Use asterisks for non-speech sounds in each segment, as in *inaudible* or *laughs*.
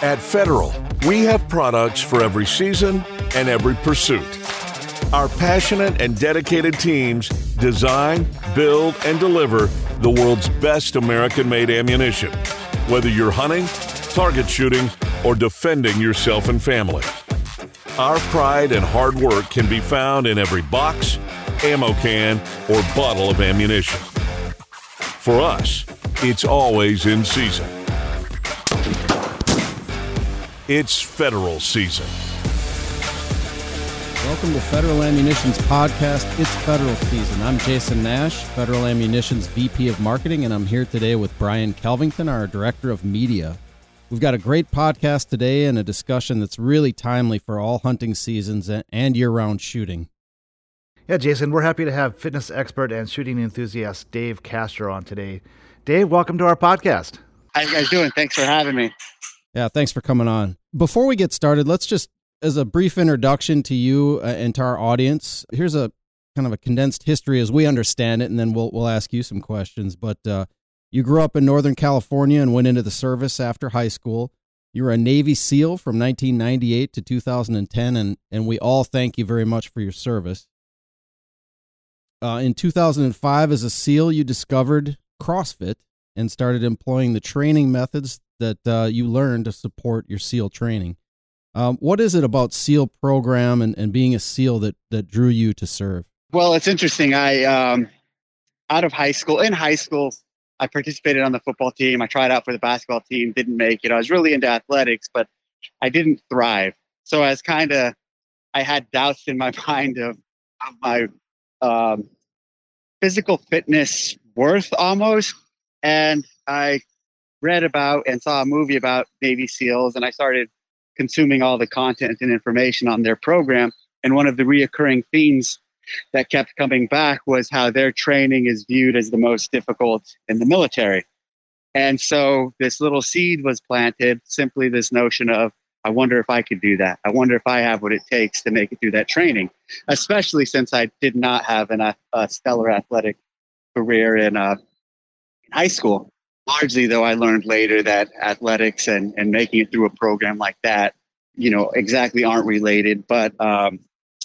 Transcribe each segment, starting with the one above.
At Federal, we have products for every season and every pursuit. Our passionate and dedicated teams design, build, and deliver the world's best American made ammunition, whether you're hunting, target shooting, or defending yourself and family. Our pride and hard work can be found in every box, ammo can, or bottle of ammunition. For us, it's always in season. It's federal season. Welcome to Federal Ammunition's podcast. It's federal season. I'm Jason Nash, Federal Ammunition's VP of Marketing, and I'm here today with Brian Kelvington, our Director of Media. We've got a great podcast today and a discussion that's really timely for all hunting seasons and year round shooting. Yeah, Jason, we're happy to have fitness expert and shooting enthusiast Dave Castro on today. Dave, welcome to our podcast. How you guys doing? Thanks for having me. Yeah, thanks for coming on. Before we get started, let's just, as a brief introduction to you uh, and to our audience, here's a kind of a condensed history as we understand it, and then we'll we'll ask you some questions. But uh, you grew up in Northern California and went into the service after high school. You were a Navy SEAL from 1998 to 2010, and and we all thank you very much for your service. Uh, in 2005, as a SEAL, you discovered CrossFit and started employing the training methods that uh, you learned to support your SEAL training. Um, what is it about SEAL program and, and being a SEAL that, that drew you to serve? Well, it's interesting. I, um, out of high school, in high school, I participated on the football team. I tried out for the basketball team, didn't make it. I was really into athletics, but I didn't thrive. So I was kind of, I had doubts in my *laughs* mind of, of my um, physical fitness worth almost. And I read about and saw a movie about Navy SEALs, and I started consuming all the content and information on their program. And one of the reoccurring themes that kept coming back was how their training is viewed as the most difficult in the military. And so this little seed was planted, simply this notion of, I wonder if I could do that. I wonder if I have what it takes to make it through that training, especially since I did not have an, a stellar athletic career in, uh, high school. Largely though i learned later that athletics and, and making it through a program like that you know exactly aren't related but um,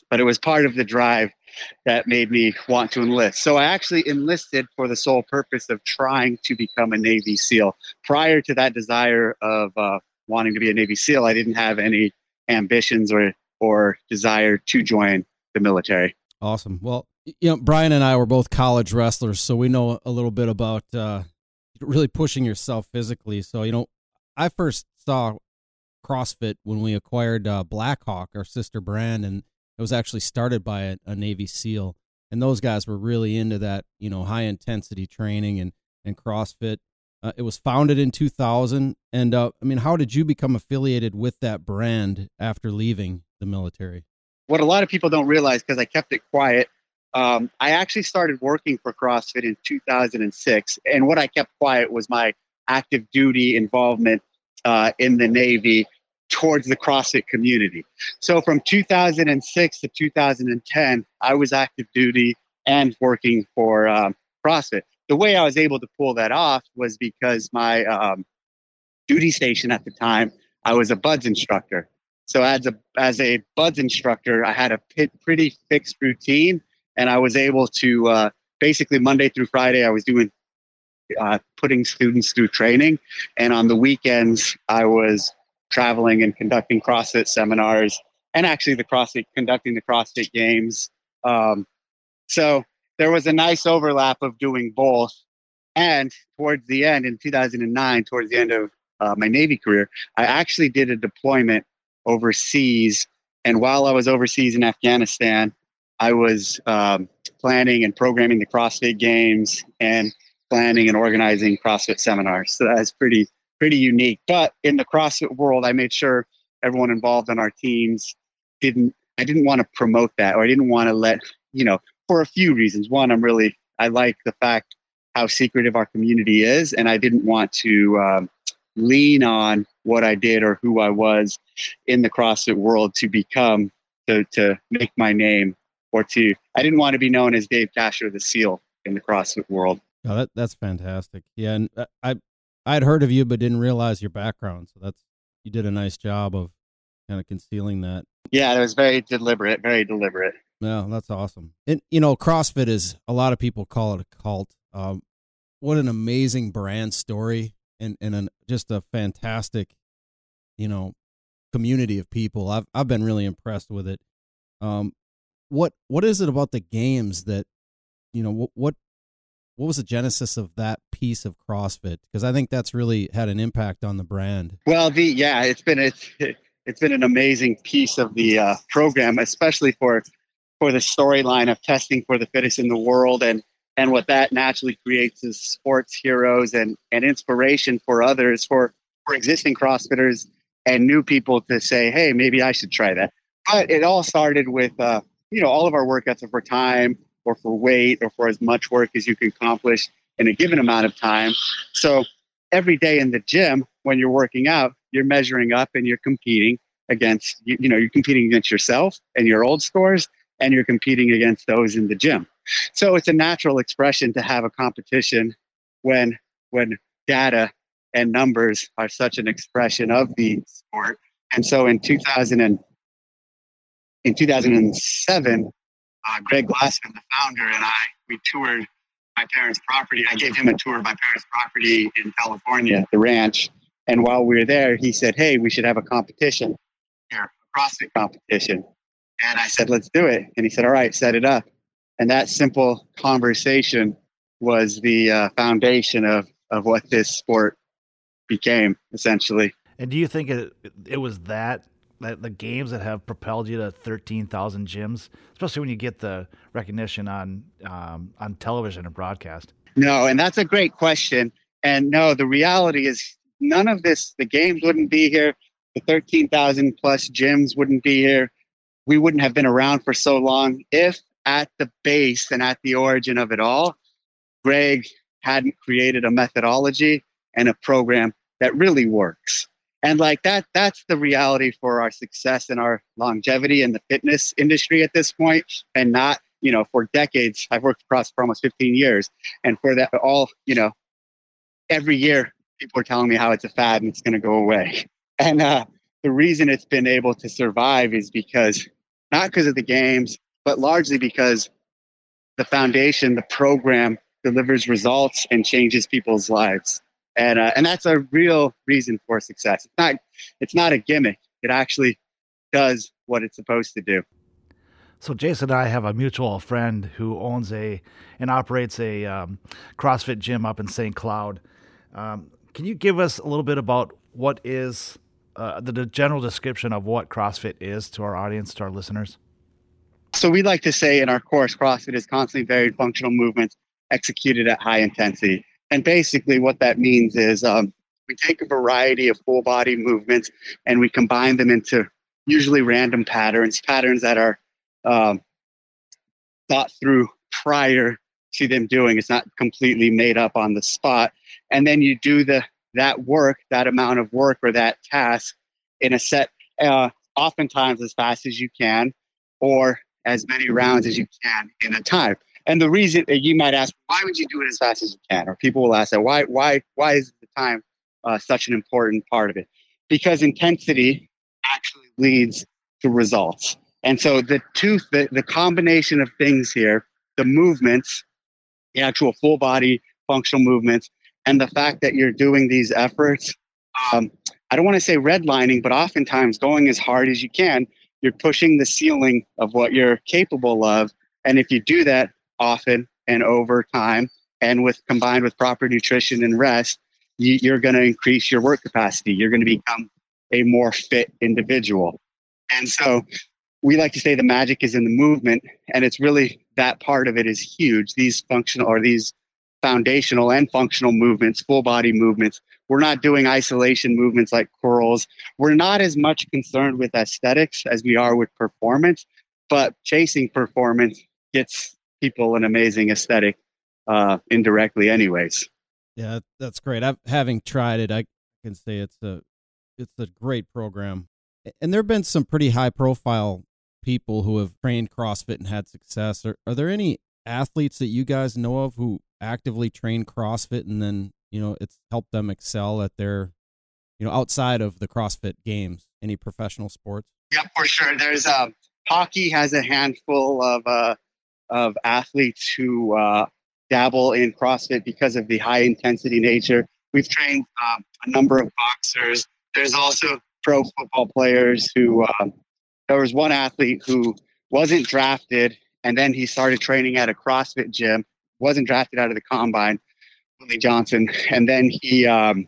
but it was part of the drive that made me want to enlist. So i actually enlisted for the sole purpose of trying to become a navy seal. Prior to that desire of uh, wanting to be a navy seal i didn't have any ambitions or or desire to join the military. Awesome. Well you know brian and i were both college wrestlers so we know a little bit about uh, really pushing yourself physically. So, you know, I first saw CrossFit when we acquired uh, Blackhawk, our sister brand, and it was actually started by a, a, Navy SEAL. And those guys were really into that, you know, high intensity training and, and CrossFit. Uh, it was founded in 2000. And uh, I mean, how did you become affiliated with that brand after leaving the military? What a lot of people don't realize, because I kept it quiet, um, I actually started working for CrossFit in 2006, and what I kept quiet was my active duty involvement uh, in the Navy towards the CrossFit community. So from 2006 to 2010, I was active duty and working for um, CrossFit. The way I was able to pull that off was because my um, duty station at the time, I was a BUD/S instructor. So as a as a BUD/S instructor, I had a pretty fixed routine and I was able to uh, basically Monday through Friday I was doing uh, putting students through training, and on the weekends I was traveling and conducting CrossFit seminars and actually the CrossFit conducting the CrossFit games. Um, so there was a nice overlap of doing both. And towards the end, in 2009, towards the end of uh, my Navy career, I actually did a deployment overseas. And while I was overseas in Afghanistan, I was um, planning and programming the CrossFit games and planning and organizing CrossFit seminars. So that's pretty pretty unique. But in the CrossFit world, I made sure everyone involved in our teams didn't. I didn't want to promote that, or I didn't want to let you know for a few reasons. One, I'm really I like the fact how secretive our community is, and I didn't want to um, lean on what I did or who I was in the CrossFit world to become to to make my name or two. I didn't want to be known as Dave Castro, the SEAL in the CrossFit world. Oh, that that's fantastic. Yeah, and uh, I I'd heard of you but didn't realize your background. So that's you did a nice job of kind of concealing that. Yeah, it was very deliberate, very deliberate. Yeah, that's awesome. And you know, CrossFit is a lot of people call it a cult. Um, what an amazing brand story and and an, just a fantastic, you know, community of people. I've I've been really impressed with it. Um, what what is it about the games that, you know, what what what was the genesis of that piece of CrossFit? Because I think that's really had an impact on the brand. Well, the yeah, it's been it's it's been an amazing piece of the uh, program, especially for for the storyline of testing for the fittest in the world and and what that naturally creates is sports heroes and and inspiration for others for for existing crossfitters and new people to say hey maybe i should try that but it all started with uh, you know all of our workouts are for time or for weight or for as much work as you can accomplish in a given amount of time so every day in the gym when you're working out you're measuring up and you're competing against you, you know you're competing against yourself and your old scores and you're competing against those in the gym. So it's a natural expression to have a competition when when data and numbers are such an expression of the sport. And so in 2000 and in 2007, uh, Greg Glassman, the founder, and I we toured my parents' property. I gave him a tour of my parents' property in California, the ranch. And while we were there, he said, "Hey, we should have a competition here, a CrossFit competition." And I said, let's do it. And he said, all right, set it up. And that simple conversation was the uh, foundation of, of what this sport became, essentially. And do you think it, it was that, that the games that have propelled you to 13,000 gyms, especially when you get the recognition on, um, on television and broadcast? No, and that's a great question. And no, the reality is none of this, the games wouldn't be here. The 13,000 plus gyms wouldn't be here we wouldn't have been around for so long if at the base and at the origin of it all, Greg hadn't created a methodology and a program that really works. And like that, that's the reality for our success and our longevity in the fitness industry at this point, and not, you know, for decades. I've worked across for almost 15 years, and for that, all, you know, every year people are telling me how it's a fad and it's going to go away. And uh, the reason it's been able to survive is because not because of the games, but largely because the foundation, the program delivers results and changes people's lives. And, uh, and that's a real reason for success. It's not, it's not a gimmick. It actually does what it's supposed to do. So Jason and I have a mutual friend who owns a and operates a um, CrossFit gym up in St. Cloud. Um, can you give us a little bit about what is uh, the, the general description of what CrossFit is to our audience, to our listeners? So we like to say in our course, CrossFit is constantly varied functional movements executed at high intensity. And basically, what that means is um, we take a variety of full body movements and we combine them into usually random patterns, patterns that are um, thought through prior to them doing. It's not completely made up on the spot. And then you do the that work, that amount of work or that task in a set, uh, oftentimes as fast as you can, or as many rounds as you can in a time. And the reason you might ask, why would you do it as fast as you can? Or people will ask that, why, why, why is the time uh, such an important part of it? Because intensity actually leads to results. And so the two, the, the combination of things here, the movements, the actual full body functional movements, and the fact that you're doing these efforts um, i don't want to say redlining but oftentimes going as hard as you can you're pushing the ceiling of what you're capable of and if you do that often and over time and with combined with proper nutrition and rest you, you're going to increase your work capacity you're going to become a more fit individual and so we like to say the magic is in the movement and it's really that part of it is huge these functional or these foundational and functional movements, full body movements. We're not doing isolation movements like curls. We're not as much concerned with aesthetics as we are with performance, but chasing performance gets people an amazing aesthetic uh, indirectly, anyways. Yeah, that's great. I've having tried it, I can say it's a it's a great program. And there have been some pretty high profile people who have trained CrossFit and had success. Are, are there any athletes that you guys know of who actively train CrossFit and then you know it's helped them excel at their you know outside of the CrossFit games? Any professional sports? Yeah, for sure. There's um, hockey has a handful of uh, of athletes who uh, dabble in CrossFit because of the high intensity nature. We've trained um, a number of boxers. There's also pro football players who. Um, there was one athlete who wasn't drafted, and then he started training at a CrossFit gym. wasn't drafted out of the combine, Willie Johnson, and then he um,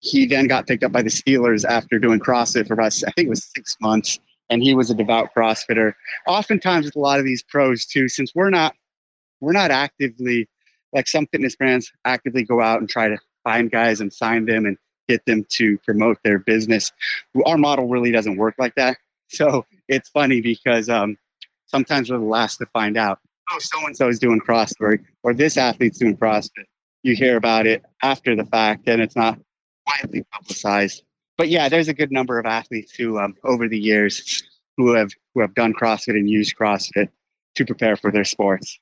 he then got picked up by the Steelers after doing CrossFit for about I think it was six months, and he was a devout CrossFitter. Oftentimes with a lot of these pros too, since we're not we're not actively like some fitness brands actively go out and try to find guys and sign them and get them to promote their business. Our model really doesn't work like that. So it's funny because um, sometimes we're the last to find out. Oh, so and so is doing CrossFit, or this athlete's doing CrossFit. You hear about it after the fact, and it's not widely publicized. But yeah, there's a good number of athletes who, um, over the years, who have who have done CrossFit and used CrossFit to prepare for their sports.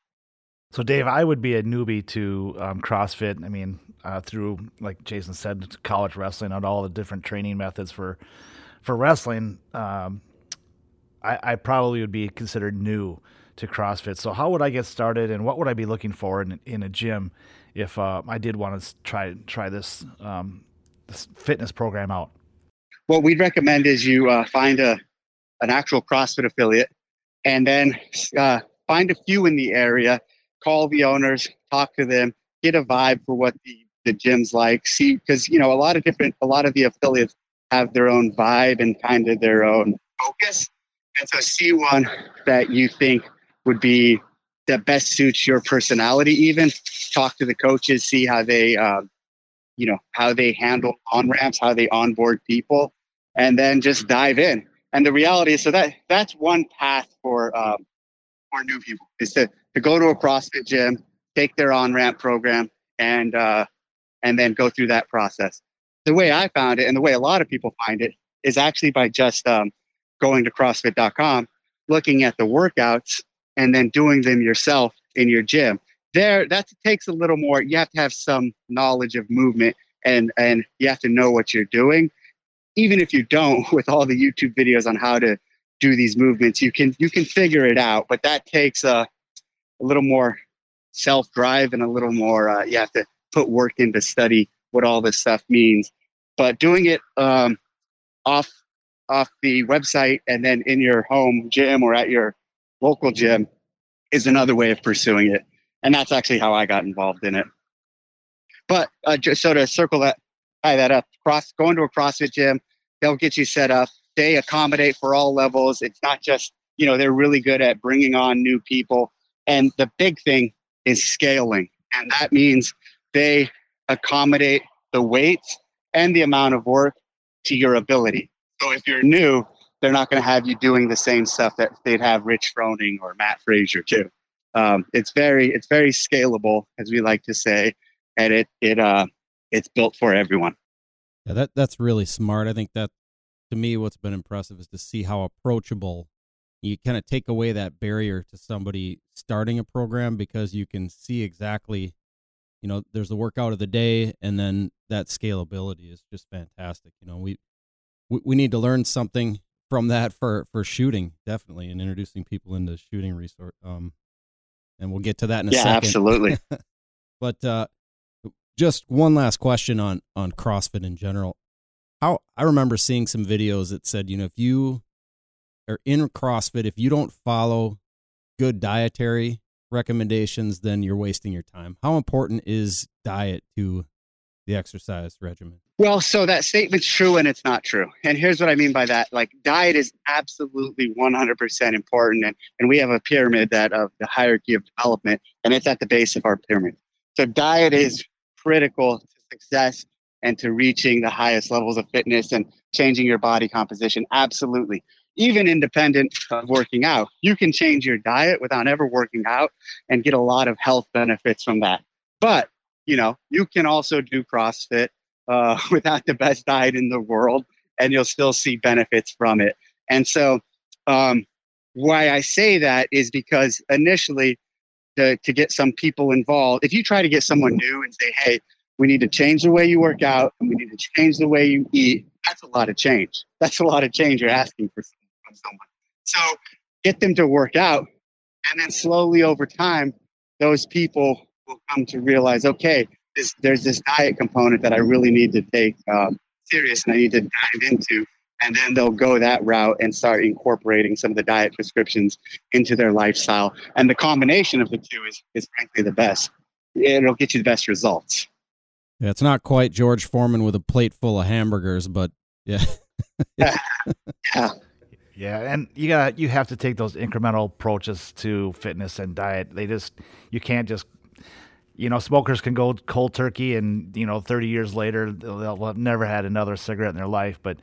So, Dave, I would be a newbie to um, CrossFit. I mean, uh, through like Jason said, college wrestling and all the different training methods for for wrestling. Um, I, I, probably would be considered new to CrossFit. So, how would I get started, and what would I be looking for in, in a gym if uh, I did want to try try this um, this fitness program out? What we'd recommend is you uh, find a an actual CrossFit affiliate, and then uh, find a few in the area. Call the owners, talk to them, get a vibe for what the the gym's like. See, because you know a lot of different, a lot of the affiliates have their own vibe and kind of their own focus. And so see one that you think would be that best suits your personality. Even talk to the coaches, see how they, uh, you know, how they handle on ramps, how they onboard people, and then just dive in. And the reality is, so that that's one path for um, for new people is to to go to a CrossFit gym, take their on ramp program, and uh, and then go through that process. The way I found it, and the way a lot of people find it, is actually by just um, going to CrossFit.com, looking at the workouts, and then doing them yourself in your gym. There, that takes a little more. You have to have some knowledge of movement, and and you have to know what you're doing even if you don't *laughs* with all the youtube videos on how to do these movements you can you can figure it out but that takes a, a little more self drive and a little more uh, you have to put work in to study what all this stuff means. But doing it um, off off the website and then in your home gym or at your local gym is another way of pursuing it. And that's actually how i got involved in it. But uh, just so to circle that that up. Cross going to a CrossFit gym, they'll get you set up. They accommodate for all levels. It's not just you know they're really good at bringing on new people. And the big thing is scaling, and that means they accommodate the weights and the amount of work to your ability. So if you're new, they're not going to have you doing the same stuff that they'd have Rich Froning or Mat Fraser too. Um, it's very it's very scalable, as we like to say, and it it uh, it's built for everyone. Yeah, that that's really smart. I think that to me, what's been impressive is to see how approachable you kind of take away that barrier to somebody starting a program because you can see exactly, you know, there's the workout of the day, and then that scalability is just fantastic. You know, we we, we need to learn something from that for for shooting definitely and introducing people into shooting resource um and we'll get to that in a yeah, second absolutely *laughs* but uh just one last question on on CrossFit in general. How I remember seeing some videos that said, you know, if you are in CrossFit, if you don't follow good dietary recommendations, then you're wasting your time. How important is diet to the exercise regimen? Well, so that statement's true and it's not true. And here's what I mean by that. Like diet is absolutely 100% important. And, and we have a pyramid that of the hierarchy of development, and it's at the base of our pyramid. So diet is critical to success and to reaching the highest levels of fitness and changing your body composition. Absolutely. Even independent of working out, you can change your diet without ever working out and get a lot of health benefits from that. But, you know, you can also do CrossFit uh, *laughs* without the best diet in the world and you'll still see benefits from it. And so, um, why I say that is because initially to, to get some people involved. If you try to get someone new and say, hey, we need to change the way you work out, and we need to change the way you eat. That's a lot of change. *laughs* That's a lot of change you're asking for someone. So get them to work out, and then slowly over time, those people will come to realize, okay, this, there's this diet component that I really need to take um, serious and I need to dive into. And then they'll go that route and start incorporating some of the diet prescriptions into their lifestyle. And the combination of the two is, is frankly the best. It'll get you the best results. Yeah, it's not quite George Foreman with a plate full of hamburgers, but yeah. yeah. *laughs* yeah. Yeah, and you got you have to take those incremental approaches to fitness and diet. They just you can't just you know smokers can go cold turkey and you know 30 years later they'll have never had another cigarette in their life. But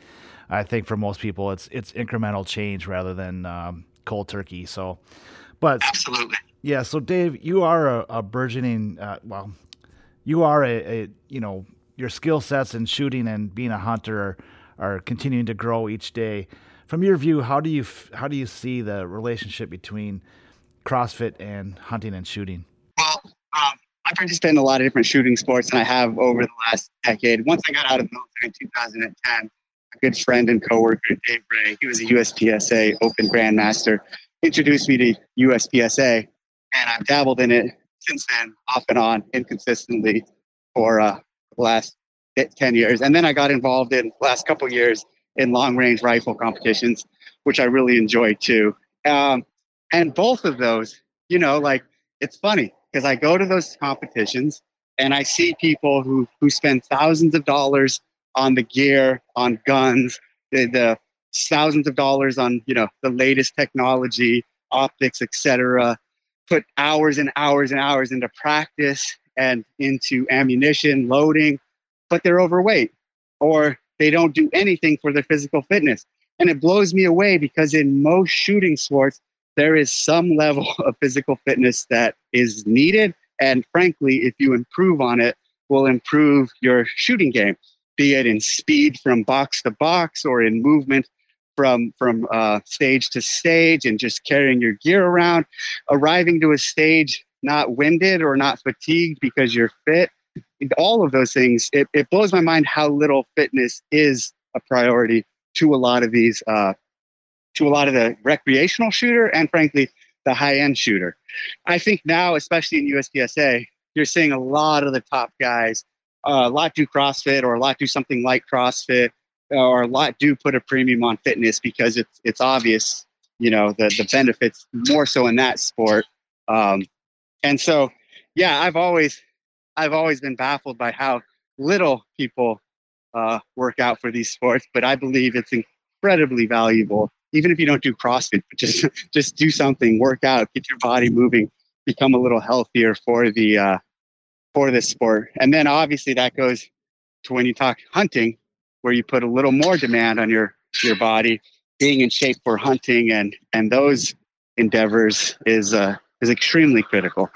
I think for most people it's it's incremental change rather than um, cold turkey. So, but absolutely, yeah. So Dave, you are a, a burgeoning uh, well, you are a, a you know your skill sets in shooting and being a hunter are, are continuing to grow each day from your view, how do you how do you see the relationship between CrossFit and hunting and shooting? Well, um, I participated in a lot of different shooting sports, and I have over the last decade. Once I got out of the military in 2010, a good friend and coworker, Dave Ray, he was a USPSA Open Grandmaster, introduced me to USPSA, and I've dabbled in it since then, off and on, inconsistently, for uh, the last 10 years. And then I got involved in the last couple years in long range rifle competitions, which I really enjoy too. Um, and both of those, you know, like it's funny because I go to those competitions and I see people who who spend thousands of dollars on the gear, on guns, the, the thousands of dollars on you know the latest technology, optics, etc. Put hours and hours and hours into practice and into ammunition loading, but they're overweight or they don't do anything for their physical fitness. And it blows me away because in most shooting sports, there is some *laughs* level of physical fitness that is needed. And frankly, if you improve on it, will improve your shooting game, be it in speed from box to box or in movement from from uh, stage to stage and just carrying your gear around, arriving to a stage not winded or not fatigued because you're fit all of those things, it, it blows my mind how little fitness is a priority to a lot of these, uh, to a lot of the recreational shooter and frankly, the high end shooter. I think now, especially in USPSA, you're seeing a lot of the top guys, uh, a lot do CrossFit or a lot do something like CrossFit or a lot do put a premium on fitness because it's, it's obvious, you know, the, the benefits more so in that sport. Um, and so, yeah, I've always, I've always been baffled by how little people uh, work out for these sports, but I believe it's incredibly valuable. Even if you don't do CrossFit, just *laughs* just do something, work out, get your body moving, become a little healthier for the uh, for this sport. And then obviously that goes to when you talk hunting, where you put a little more demand on your your body, being in shape for hunting and and those endeavors is uh, is extremely critical.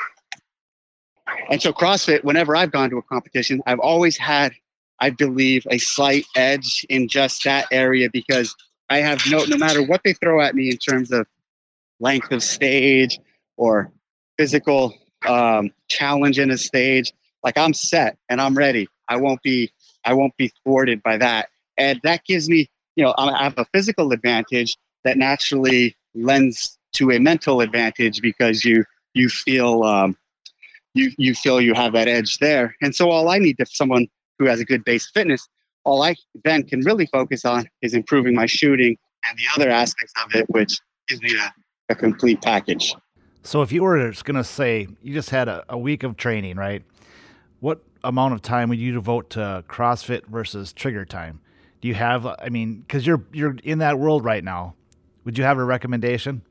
And so CrossFit, whenever I've gone to a competition, I've always had, I believe, a slight edge in just that area because I have no, no matter what they throw at me in terms of length of stage or physical um, challenge in a stage, like I'm set and I'm ready. I won't be, I won't be thwarted by that. And that gives me, you know, I have a physical advantage that naturally lends to a mental advantage because you, you feel, um, you you feel you have that edge there. And so all I need to someone who has a good base fitness, all I then can really focus on is improving my shooting and the other aspects of it, which gives me a, a complete package. So if you were just going to say you just had a, a week of training, right? What amount of time would you devote to CrossFit versus trigger time? Do you have? I mean, because you're you're in that world right now. Would you have a recommendation?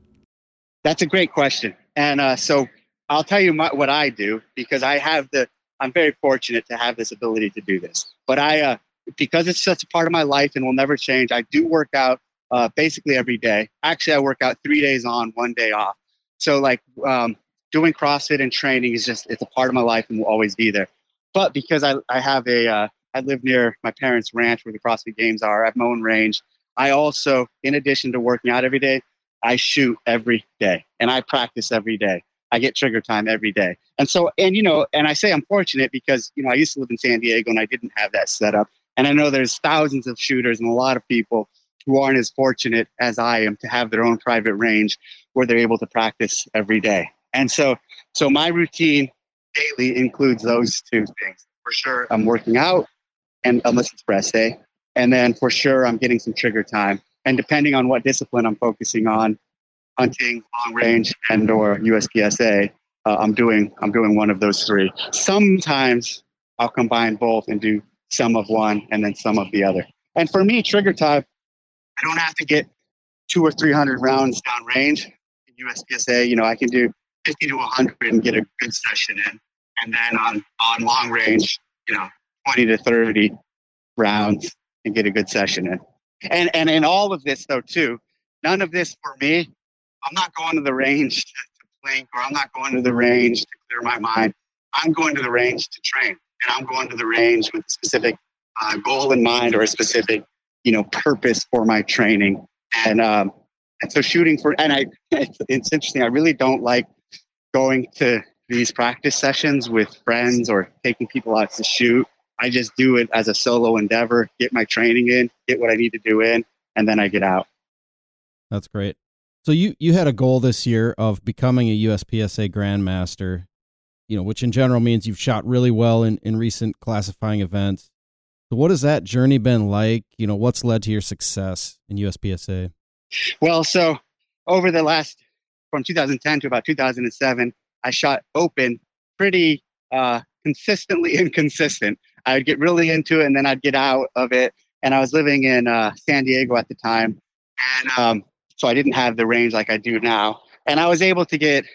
That's a great question. And uh, so I'll tell you my, what I do because I have the. I'm very fortunate to have this ability to do this. But I, uh, because it's such a part of my life and will never change. I do work out uh, basically every day. Actually, I work out three days on, one day off. So like um, doing CrossFit and training is just it's a part of my life and will always be there. But because I, I have a uh, I live near my parents' ranch where the CrossFit Games are. I have my own range. I also, in addition to working out every day, I shoot every day and I practice every day. I get trigger time every day. And so, and you know, and I say I'm fortunate because you know I used to live in San Diego and I didn't have that setup. And I know there's thousands of shooters and a lot of people who aren't as fortunate as I am to have their own private range where they're able to practice every day. And so, so my routine daily includes those two things. For sure, I'm working out, and unless it's rest day, and then for sure I'm getting some trigger time. And depending on what discipline I'm focusing on, hunting, long range, and or USPSA, uh, I'm doing I'm doing one of those three. Sometimes I'll combine both and do some of one and then some of the other. And for me, trigger time, I don't have to get two or three hundred rounds down range in USPSA. You know, I can do 50 to 100 and get a good session in. And then on, on long range, you know, 20 to 30 rounds and get a good session in. And, and in all of this, though, too, none of this for me, I'm not going to the range to, to plink or I'm not going to the range to clear my mind. I'm going to the range to train. And I'm going to the range with a specific uh, goal in mind or a specific, you know, purpose for my training. And, um, and so shooting for, and I, it's, *laughs* it's interesting. I really don't like going to these practice sessions with friends or taking people out to shoot. I just do it as a solo endeavor, get my training in, get what I need to do in, and then I get out. That's great. So you you had a goal this year of becoming a USPSA Grandmaster, you know, which in general means you've shot really well in, in recent classifying events. So what has that journey been like? You know, what's led to your success in USPSA? Well, so over the last from 2010 to about 2007, I shot open pretty uh, consistently *laughs* inconsistent. I would get really into it and then I'd get out of it. And I was living in uh, San Diego at the time. And um, so I didn't have the range like I do now. And I was able to get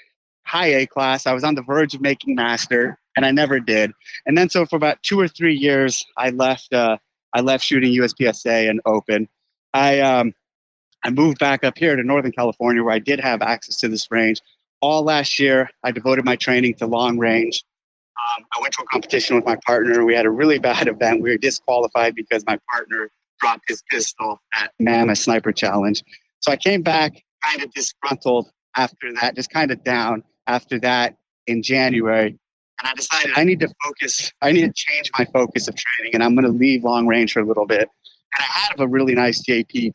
high A class. I was on the verge of making master and I never did. And then so for about two or three years, I left, uh, I left shooting USPSA and open. I, um, I moved back up here to Northern California where I did have access to this range. All last year, I devoted my training to long range. Um, I went to a competition with my partner. We had a really *laughs* bad event. We were disqualified because my partner dropped his pistol at Mammoth Sniper Challenge. So I came back kind of disgruntled after that, just kind of down after that in January. And I decided I need to focus, I need to change my focus of training, and I'm going to leave long range for a little bit. And I had a really nice JP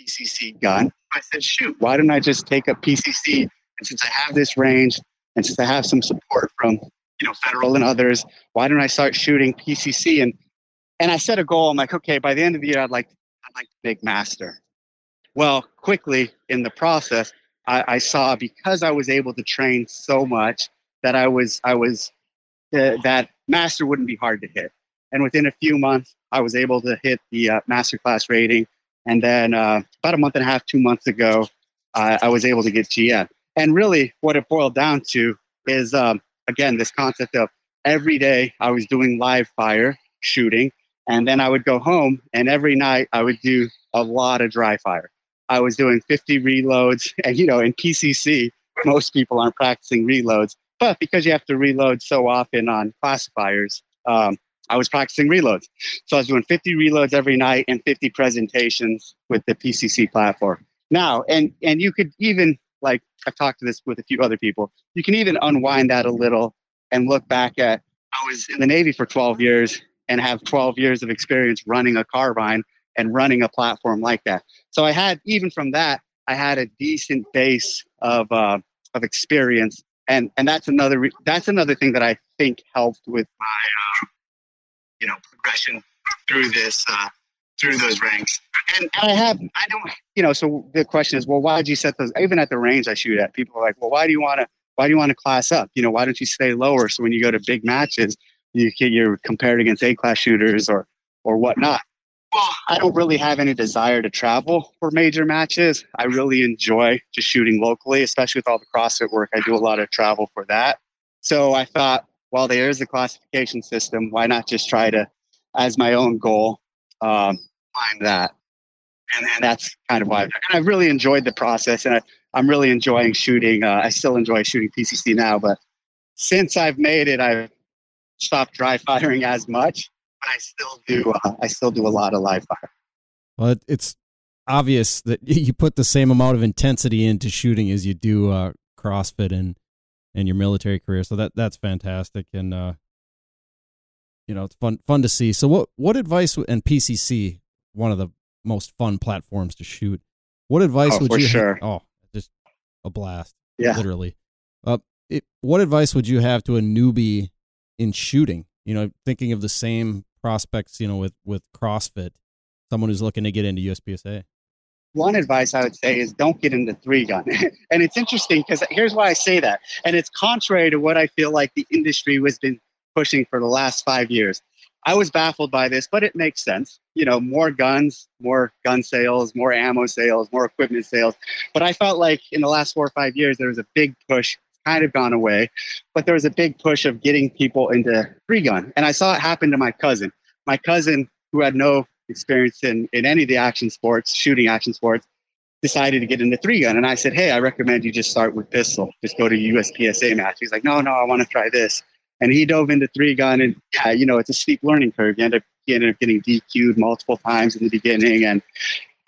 PCC gun. I said, shoot, why don't I just take a PCC? And since I have this range, and since I have some support from you know federal and others, why don't I start shooting PCC? And and I set a goal. I'm like, okay, by the end of the year, I'd like I'd like to master. Well, quickly in the process, I, I saw because I was able to train so much that I was I was that master wouldn't be hard to hit. And within a few months, I was able to hit the uh, master class rating and then uh, about a month and a half, two months ago, I was able to get GM. And really, what it boiled down to is, um, again, this concept of every day I was doing live fire shooting. And then I would go home, and every night I would do a lot of dry fire. I was doing 50 reloads. *laughs* And, you know, in PCC, most people aren't practicing reloads. But because you have to reload so often on classifiers, um, I was practicing reloads. So I was doing 50 reloads every night and 50 presentations with the PCC platform. Now, and and you could even like I've talked to this with a few other people. You can even unwind that a little and look back at I was in the Navy for 12 years and have 12 years of experience running a carbine and running a platform like that. So I had even from that I had a decent base of uh, of experience, and and that's another re- that's another thing that I think helped with my uh, you know progression through this uh, through those ranks. And I have I don't you know so the question is well why did you set those even at the range I shoot at people are like well why do you want to why do you want to class up you know why don't you stay lower so when you go to big matches you you're compared against A class shooters or or whatnot. I don't really have any desire to travel for major matches. I really enjoy just shooting locally, especially with all the CrossFit work. I do a lot of travel for that. So I thought, well, there is a classification system. Why not just try to, as my own goal, um, find that? And, and that's kind of why I've, and I've really enjoyed the process, and I, I'm really enjoying shooting. Uh, I still enjoy shooting PCC now, but since I've made it, I've stopped dry firing as much. But I still do. Uh, I still do a lot of live fire. Well, it's obvious that *laughs* you put the same amount of intensity into shooting as you do uh, CrossFit, and and your military career. So that that's fantastic, and uh, you know it's fun fun to see. So what what advice and PCC one of the most fun platforms to shoot. What advice Oh, would you? sure. oh, just a blast, Yeah. literally. Uh, it, what advice would you have to a newbie in shooting? You know, thinking of the same prospects, you know, with with CrossFit, someone who's looking to get into USPSA. one advice I would say is don't get into three gun. *laughs* and it's interesting because here's why I say that. And it's contrary to what I feel like the industry has been pushing for the last five years. I was baffled by this, but it makes sense. You know, more guns, more gun sales, more ammo sales, more equipment sales. But I felt like in the last four or five years, there was a big push, kind of gone away, but there was a big push of getting people into three gun. And I saw it happen to my cousin. My cousin, who had no experience in, in any of the action sports, shooting action sports, decided to get into three gun. And I said, Hey, I recommend you just start with pistol. Just go to USPSA match. He's like, No, no, I want to try this. And he dove into three gun and you know, it's a steep learning curve. You end up he ended up getting DQ'd multiple times in the beginning. And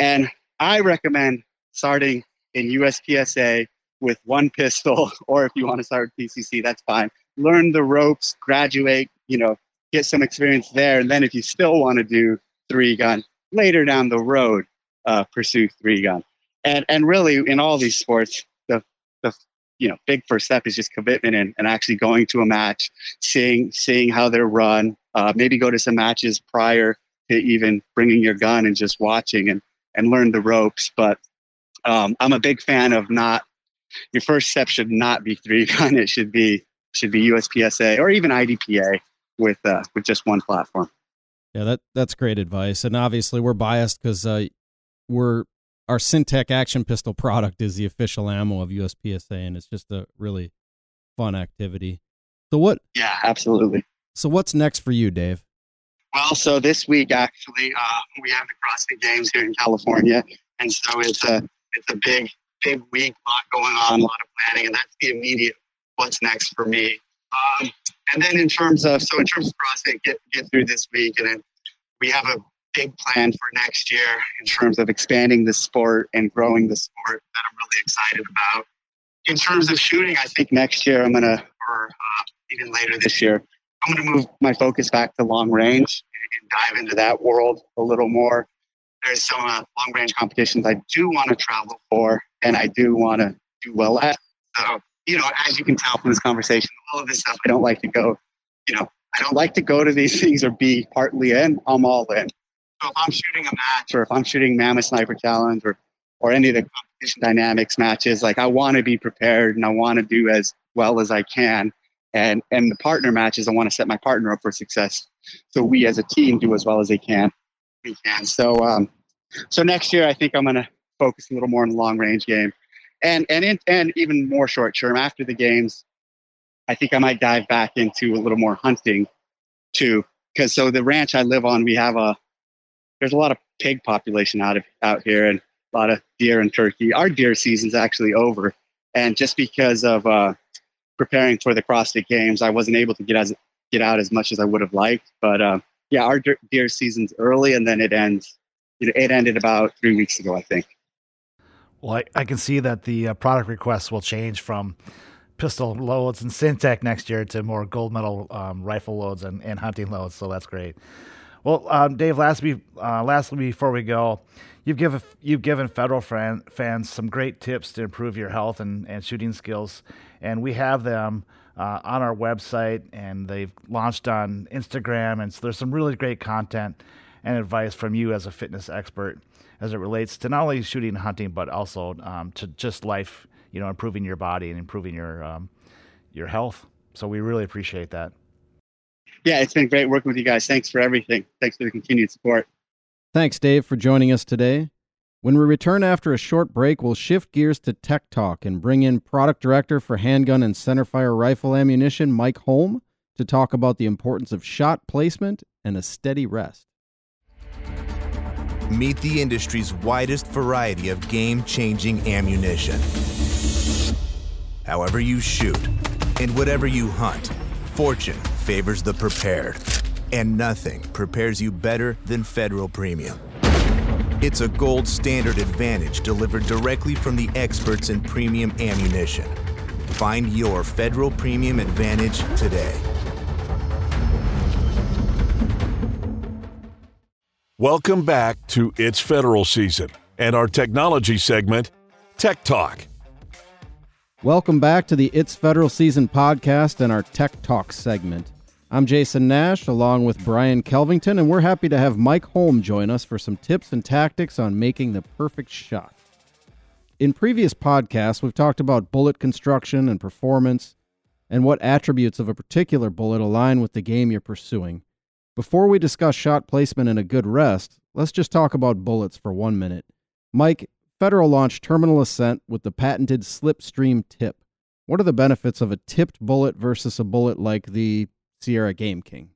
and I recommend starting in USPSA with one pistol, *laughs* or if you want to start with PCC, that's fine. Learn the ropes, graduate, you know, get some experience there. And then if you still want to do three gun later down the road, uh, pursue three gun. And and really in all these sports, the the you know big first step is just commitment and, and actually going to a match, seeing seeing how they're run. Uh, maybe go to some matches prior to even bringing your gun and just watching and and learn the ropes. But um, I'm a big fan of not your first step should not be three gun. It should be should be USPSA or even IDPA with uh, with just one platform. Yeah, that that's great advice. And obviously, we're biased because uh, we're our Syntech action pistol product is the official ammo of USPSA, and it's just a really fun activity. So what? Yeah, absolutely. So what's next for you, Dave? Well, so this week actually, uh, we have the CrossFit Games here in California, and so it's a it's a big big week, a lot going on, a lot of planning, and that's the immediate what's next for me. Um, and then in terms of so in terms of CrossFit, get get through this week, and then we have a big plan for next year in terms of expanding the sport and growing the sport that I'm really excited about. In terms of shooting, I think next year I'm gonna, or uh, even later this year, I'm to move my focus back to long range and dive into that world a little more. There's some uh, long range competitions I do want to travel for and I do want to do well at. So, you know, as you can tell from this conversation, all of this stuff, I don't like to go, you know, I don't like to go to these *laughs* things or be partly in. I'm all in. So if I'm shooting a match or if I'm shooting Mammoth Sniper Challenge or, or any of the competition dynamics matches, like I want to be prepared and I want to do as well as I can and and the partner matches i want to set my partner up for success so we as a team do as well as they can we can so um so next year i think i'm going to focus a little more on the long range game. And and in, and even more short term after the games i think i might dive back into a little more hunting too. Because so the ranch i live on we have a there's a lot of pig population out of out here and a lot of deer and turkey. Our deer season's actually over. And just because of uh preparing for the CrossFit Games, I wasn't able to get as get out as much as I would have liked. But uh, yeah, our deer, season's early, and then it ends. It ended about three weeks ago, I think. Well, I, I can see that the uh, product requests will change from pistol loads and Syntech next year to more gold medal um, rifle loads and, and hunting loads. So that's great. Well, um, Dave, lastly, uh, lastly before we go, you've given you've given federal fan, fans some great tips to improve your health and, and shooting skills, and we have them uh, on our website, and they've launched on Instagram, and so there's some really great content and advice from you as a fitness expert as it relates to not only shooting and hunting, but also um, to just life, you know, improving your body and improving your um, your health. So we really appreciate that. Yeah, it's been great working with you guys. Thanks for everything. Thanks for the continued support. Thanks, Dave, for joining us today. When we return after a short break, we'll shift gears to Tech Talk and bring in Product Director for Handgun and Centerfire Rifle Ammunition, Mike Holm, to talk about the importance of shot placement and a steady rest. Meet the industry's widest variety of game changing ammunition. However, you shoot and whatever you hunt, fortune favors the prepared. And nothing prepares you better than Federal Premium. It's a gold standard advantage delivered directly from the experts in premium ammunition. Find your federal premium advantage today. Welcome back to It's Federal Season and our technology segment, Tech Talk. Welcome back to the It's Federal Season podcast and our Tech Talk segment. I'm Jason Nash along with Brian Kelvington, and we're happy to have Mike Holm join us for some tips and tactics on making the perfect shot. In previous podcasts, we've talked about bullet construction and performance and what attributes of a particular bullet align with the game you're pursuing. Before we discuss shot placement and a good rest, let's just talk about bullets for one minute. Mike, Federal launched Terminal Ascent with the patented slipstream tip. What are the benefits of a tipped bullet versus a bullet like the Sierra Game King?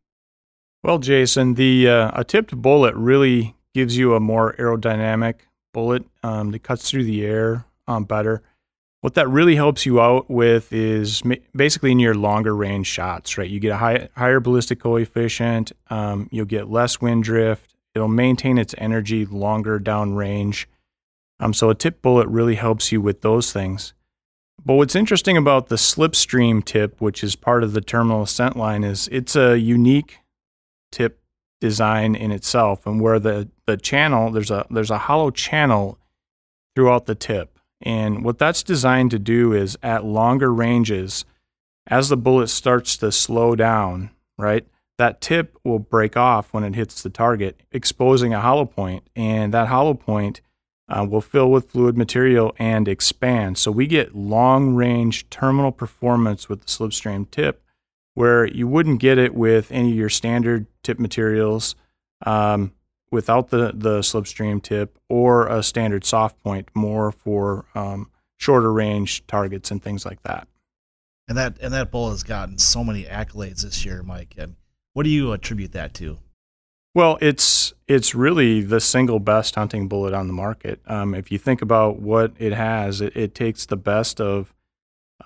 Well, Jason, the uh, a tipped bullet really gives you a more aerodynamic bullet um, that cuts through the air um, better. What that really helps you out with is basically in your longer range shots, right? You get a high, higher ballistic coefficient, um, you'll get less wind drift, it'll maintain its energy longer down range. Um, so a tip bullet really helps you with those things. But what's interesting about the slipstream tip, which is part of the terminal ascent line, is it's a unique tip design in itself, and where the the channel there's a there's a hollow channel throughout the tip, and what that's designed to do is at longer ranges, as the bullet starts to slow down, right, that tip will break off when it hits the target, exposing a hollow point. point, and that hollow point uh, will fill with fluid material and expand. So we get long range terminal performance with the slipstream tip where you wouldn't get it with any of your standard tip materials um, without the, the slipstream tip or a standard soft point, more for um, shorter range targets and things like that. And that and that bull has gotten so many accolades this year, Mike. And what do you attribute that to? Well, it's it's really the single best hunting bullet on the market. Um, if you think about what it has, it, it, takes the best of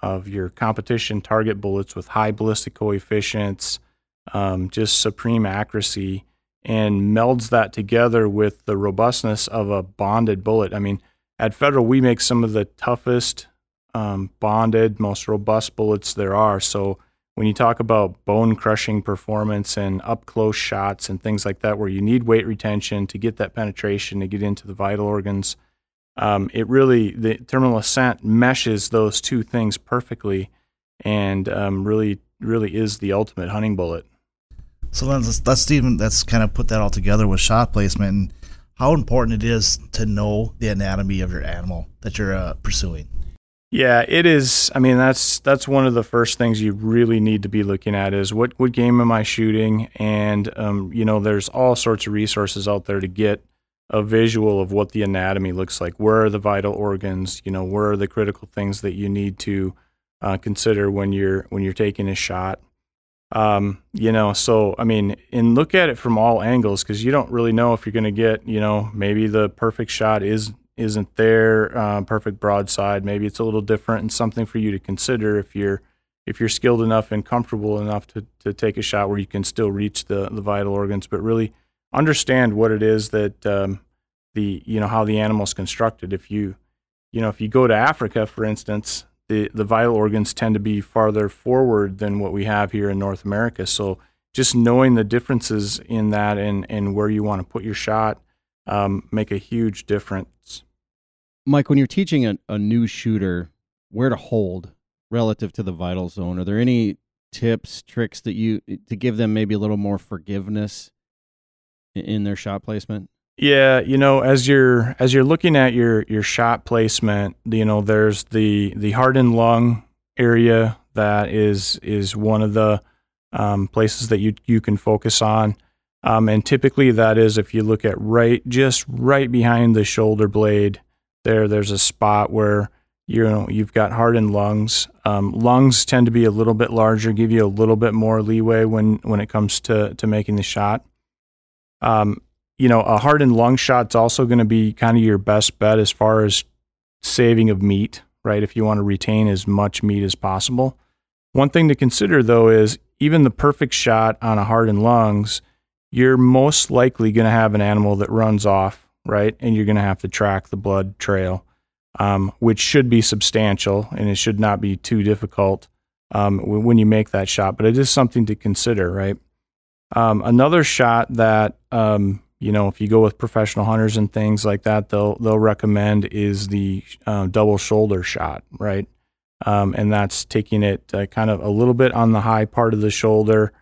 of your competition target bullets with high ballistic coefficients, um, just supreme accuracy, and melds that together with the robustness of a bonded bullet. I mean, at Federal, we make some of the toughest um, bonded, most robust bullets there are. So when you talk about bone crushing performance and up close shots and things like that, where you need weight retention to get that penetration to get into the vital organs, um, it really, the terminal ascent meshes those two things perfectly and um, really, really is the ultimate hunting bullet. So let's, let's even, let's kind of put that all together with shot placement and how important it is to know the anatomy of your animal that you're uh, pursuing. Yeah, it is. I mean, that's that's one of the first things you really need to be looking at is what what game am I shooting, and um, you know, there's all sorts of resources out there to get a visual of what the anatomy looks like. Where are the vital organs? You know, where are the critical things that you need to uh, consider when you're when you're taking a shot? Um, you know, so I mean, and look at it from all angles because you don't really know if you're going to get, you know, maybe the perfect shot is isn't there, uh, perfect broadside. Maybe it's a little different and something for you to consider if you're if you're skilled enough and comfortable enough to, to take a shot where you can still reach the, the vital organs, but really understand what it is that um, the you know how the animal's constructed. If you you know if you go to Africa, for instance, the the vital organs tend to be farther forward than what we have here in North America. So just knowing the differences in that and and where you want to put your shot um, make a huge difference. Mike, when you're teaching a, a new shooter where to hold relative to the vital zone, are there any tips, tricks that you to give them maybe a little more forgiveness in their shot placement? Yeah, you know, as you're as you're looking at your your shot placement, you know, there's the the heart and lung area that is is one of the um, places that you you can focus on. Um, and typically that is if you look at right, just right behind the shoulder blade there, there's a spot where you know you've got heart and lungs. Um, lungs tend to be a little bit larger, give you a little bit more leeway when when it comes to to making the shot. Um, you know, a heart and lung shot's also going to be kind of your best bet as far as saving of meat, right? If you want to retain as much meat as possible. One thing to consider though is even the perfect shot on a heart and lungs you're most likely going to have an animal that runs off, right? And you're going to have to track the blood trail. um, which should be substantial and it should not be too difficult um, when you make that shot. But it is something to consider, right? Um, another shot that um, you know, if you go with professional hunters and things like that, they'll they'll recommend is the uh, double shoulder shot, right? Um, and that's taking it uh, kind of a little bit on the high part of the shoulder.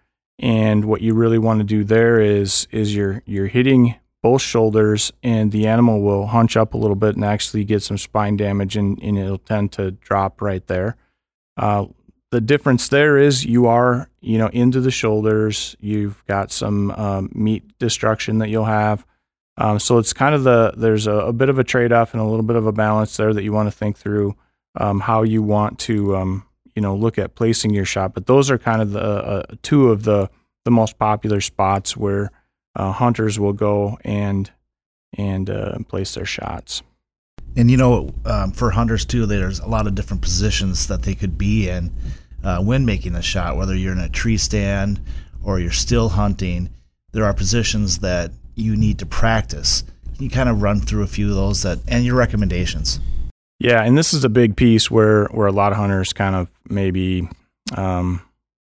And what you really want to do there is is you're you're hitting both shoulders, and the animal will hunch up a little bit and actually get some spine damage, and, and it'll tend to drop right there. Uh, the difference there is you are, you know, into the shoulders. You've got some um, meat destruction that you'll have. Um, so it's kind of the there's a, a, bit of a trade off and a little bit of a balance there that you want to think through um, how you want to um, you know look at placing your shot. But those are kind of the uh, two of the the most popular spots where uh, hunters will go and and uh, place their shots. And you know, um, for hunters too, there's a lot of different positions that they could be in uh, when making a shot, whether you're in a tree stand or you're still hunting, there are positions that you need to practice. Can you kind of run through a few of those that and your recommendations? Yeah, and this is a big piece where where a lot of hunters kind of maybe um,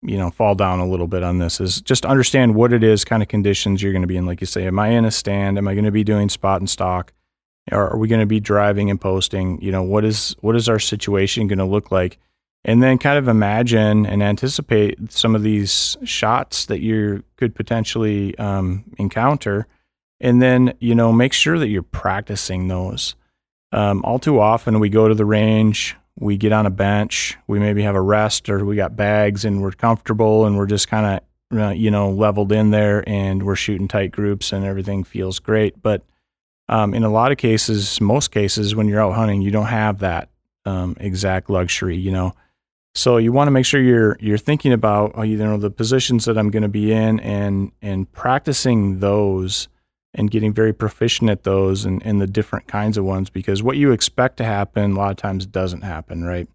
you know fall down a little bit on this is just understand what it is kind of conditions you're going to be in. Like you say am i in a stand? Am i going to be doing spot and stalk or are we going to be driving and posting? You know what is what is our situation going to look like? And then kind of imagine and anticipate some of these shots that you could potentially um, encounter. And then you know make sure that you're practicing those um, all too often we go to the range we get on a bench we maybe have a rest or we got bags and we're comfortable and we're just kind of uh, you know leveled in there and we're shooting tight groups and everything feels great. But um, in a lot of cases most cases when you're out hunting you don't have that um, exact luxury you know? So you want to make sure you're you're thinking about uh, you know the positions that I'm going to be in and and practicing those and getting very proficient at those and, and the different kinds of ones because what you expect to happen a lot of times doesn't happen, right?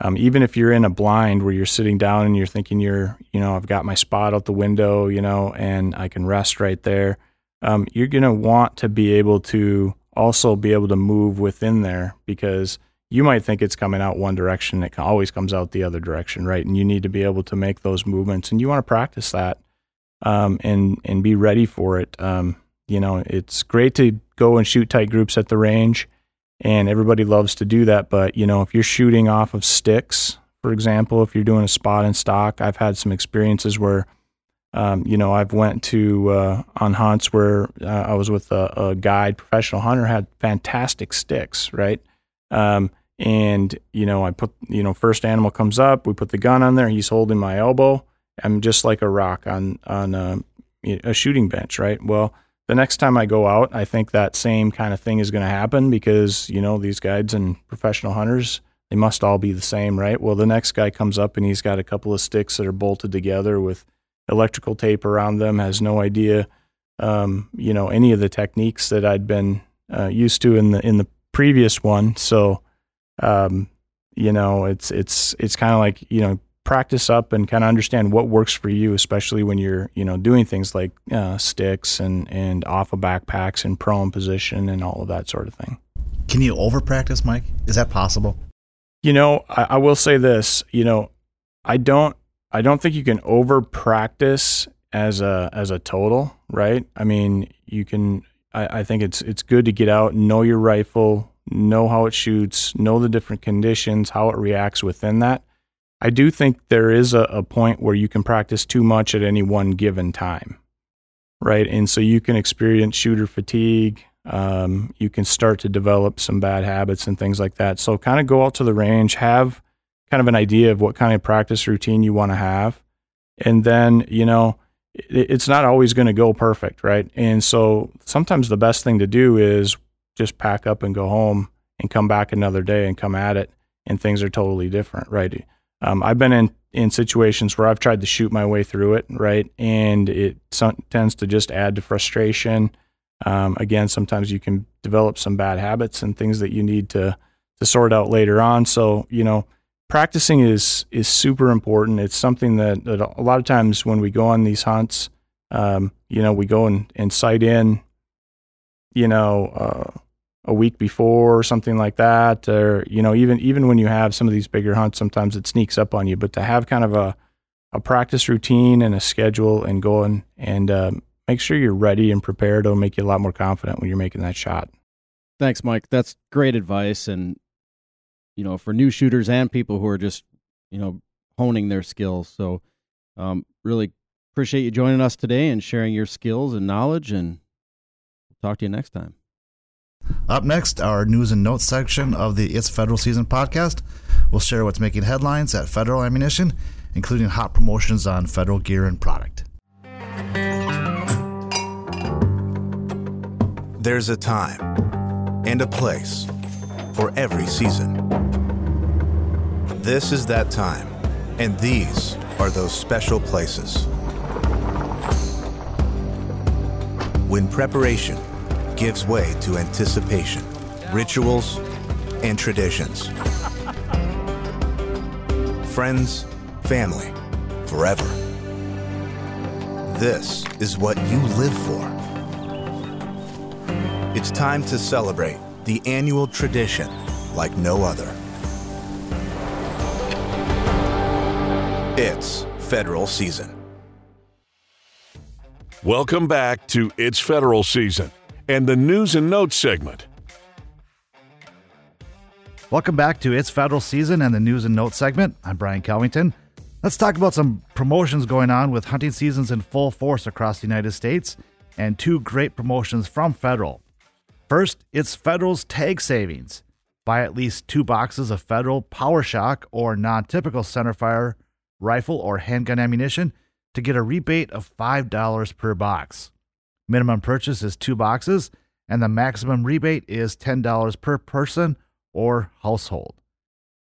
Um, even if you're in a blind where you're sitting down and you're thinking you're, you know, I've got my spot out the window, you know, and I can rest right there, um, you're going to want to be able to also be able to move within there because you might think it's coming out one direction. It always comes out the other direction, right? And you need to be able to make those movements, and you want to practice that um, and and be ready for it. Um, you know, it's great to go and shoot tight groups at the range, and everybody loves to do that. But you know, if you're shooting off of sticks, for example, if you're doing a spot in stalk, I've had some experiences where. Um, you know, I've went to uh, on hunts where uh, I was with a, a guide, professional hunter, had fantastic sticks, right? Um, and, you know, I put, you know, first animal comes up, we put the gun on there, he's holding my elbow. I'm just like a rock on, on a, a shooting bench, right? Well, the next time I go out, I think that same kind of thing is going to happen because, you know, these guides and professional hunters, they must all be the same, right? Well, the next guy comes up and he's got a couple of sticks that are bolted together with electrical tape around them, has no idea, um, you know, any of the techniques that I'd been uh, used to in the in the previous one. So, um, you know, it's it's it's kind of like you know practice up and kind of understand what works for you, especially when you're you know doing things like uh, sticks and and off of backpacks and prone position and all of that sort of thing. Can you over practice, Mike? Is that possible? You know, I, I will say this. You know, I don't I don't think you can over practice as a as a total, right? I mean, you can. I, I think it's it's good to get out, know your rifle, know how it shoots, know the different conditions, how it reacts within that. I do think there is a, a, point where you can practice too much at any one given time, right? And so you can experience shooter fatigue. Um, you can start to develop some bad habits and things like that. So, kind of go out to the range, have kind of an idea of what kind of practice routine you want to have. And then, you know, it, it's not always going to go perfect, right? And so sometimes the best thing to do is just pack up and go home and come back another day and come at it, and things are totally different, right? Um, I've been in in situations where I've tried to shoot my way through it, right, and it tends to just add to frustration. Um, again, sometimes you can develop some bad habits and things that you need to to sort out later on. So you know, practicing is is super important. It's something that, that a lot of times when we go on these hunts, um, you know, we go and, and sight in, you know, uh, a week before or something like that, or you know, even even when you have some of these bigger hunts, sometimes it sneaks up on you. But to have kind of a a practice routine and a schedule and going and um, make sure you're ready and prepared. It'll make you a lot more confident when you're making that shot. Thanks, Mike. That's great advice. And, you know, for new shooters and people who are just, you know, honing their skills. So, um, really appreciate you joining us today and sharing your skills and knowledge. And talk to you next time. Up next, our news and notes section of the It's Federal Season podcast. We'll share what's making headlines at Federal Ammunition including hot promotions on federal gear and product. There's a time and a place for every season. This is that time, and these are those special places. When preparation gives way to anticipation, rituals, and traditions. Friends, family, forever. This is what you live for. It's time to celebrate the annual tradition like no other. It's federal season. Welcome back to It's Federal Season and the News and Notes segment. Welcome back to It's Federal Season and the News and Notes segment. I'm Brian Kelvington. Let's talk about some promotions going on with hunting seasons in full force across the United States and two great promotions from Federal. First, it's Federal's tag savings. Buy at least two boxes of Federal Power-Shok or non typical centerfire rifle or handgun ammunition to get a rebate of $5 per box. Minimum purchase is two boxes, and the maximum rebate is $10 per person or household.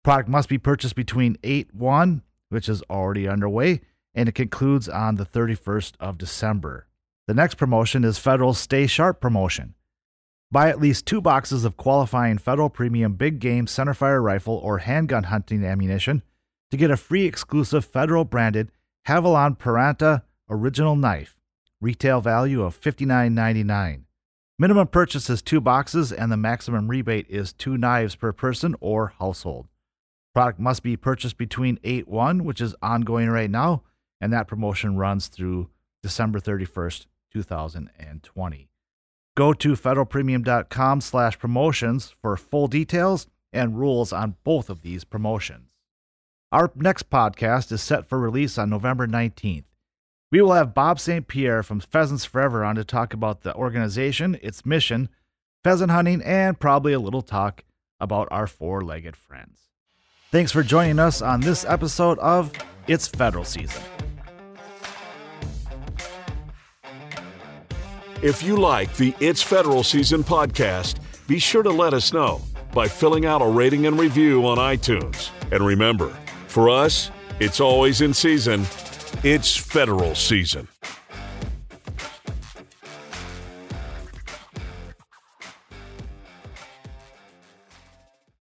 Product must be purchased between 8 1 which is already underway, and it concludes on the 31st of December. The next promotion is Federal's Stay Sharp promotion. Buy at least two boxes of qualifying Federal Premium Big Game centerfire rifle or handgun hunting ammunition to get a free exclusive Federal branded Havalon Piranta original knife, retail value of $59.99. Minimum purchase is two boxes, and the maximum rebate is two knives per person or household. Product must be purchased between 8 1, which is ongoing right now, and that promotion runs through December 31st, 2020. Go to federalpremium.com slash promotions for full details and rules on both of these promotions. Our next podcast is set for release on November 19th. We will have Bob St. Pierre from Pheasants Forever on to talk about the organization, its mission, pheasant hunting, and probably a little talk about our four legged friends. Thanks for joining us on this episode of It's Federal Season. If you like the It's Federal Season podcast, be sure to let us know by filling out a rating and review on iTunes. And remember, for us, it's always in season, it's federal season.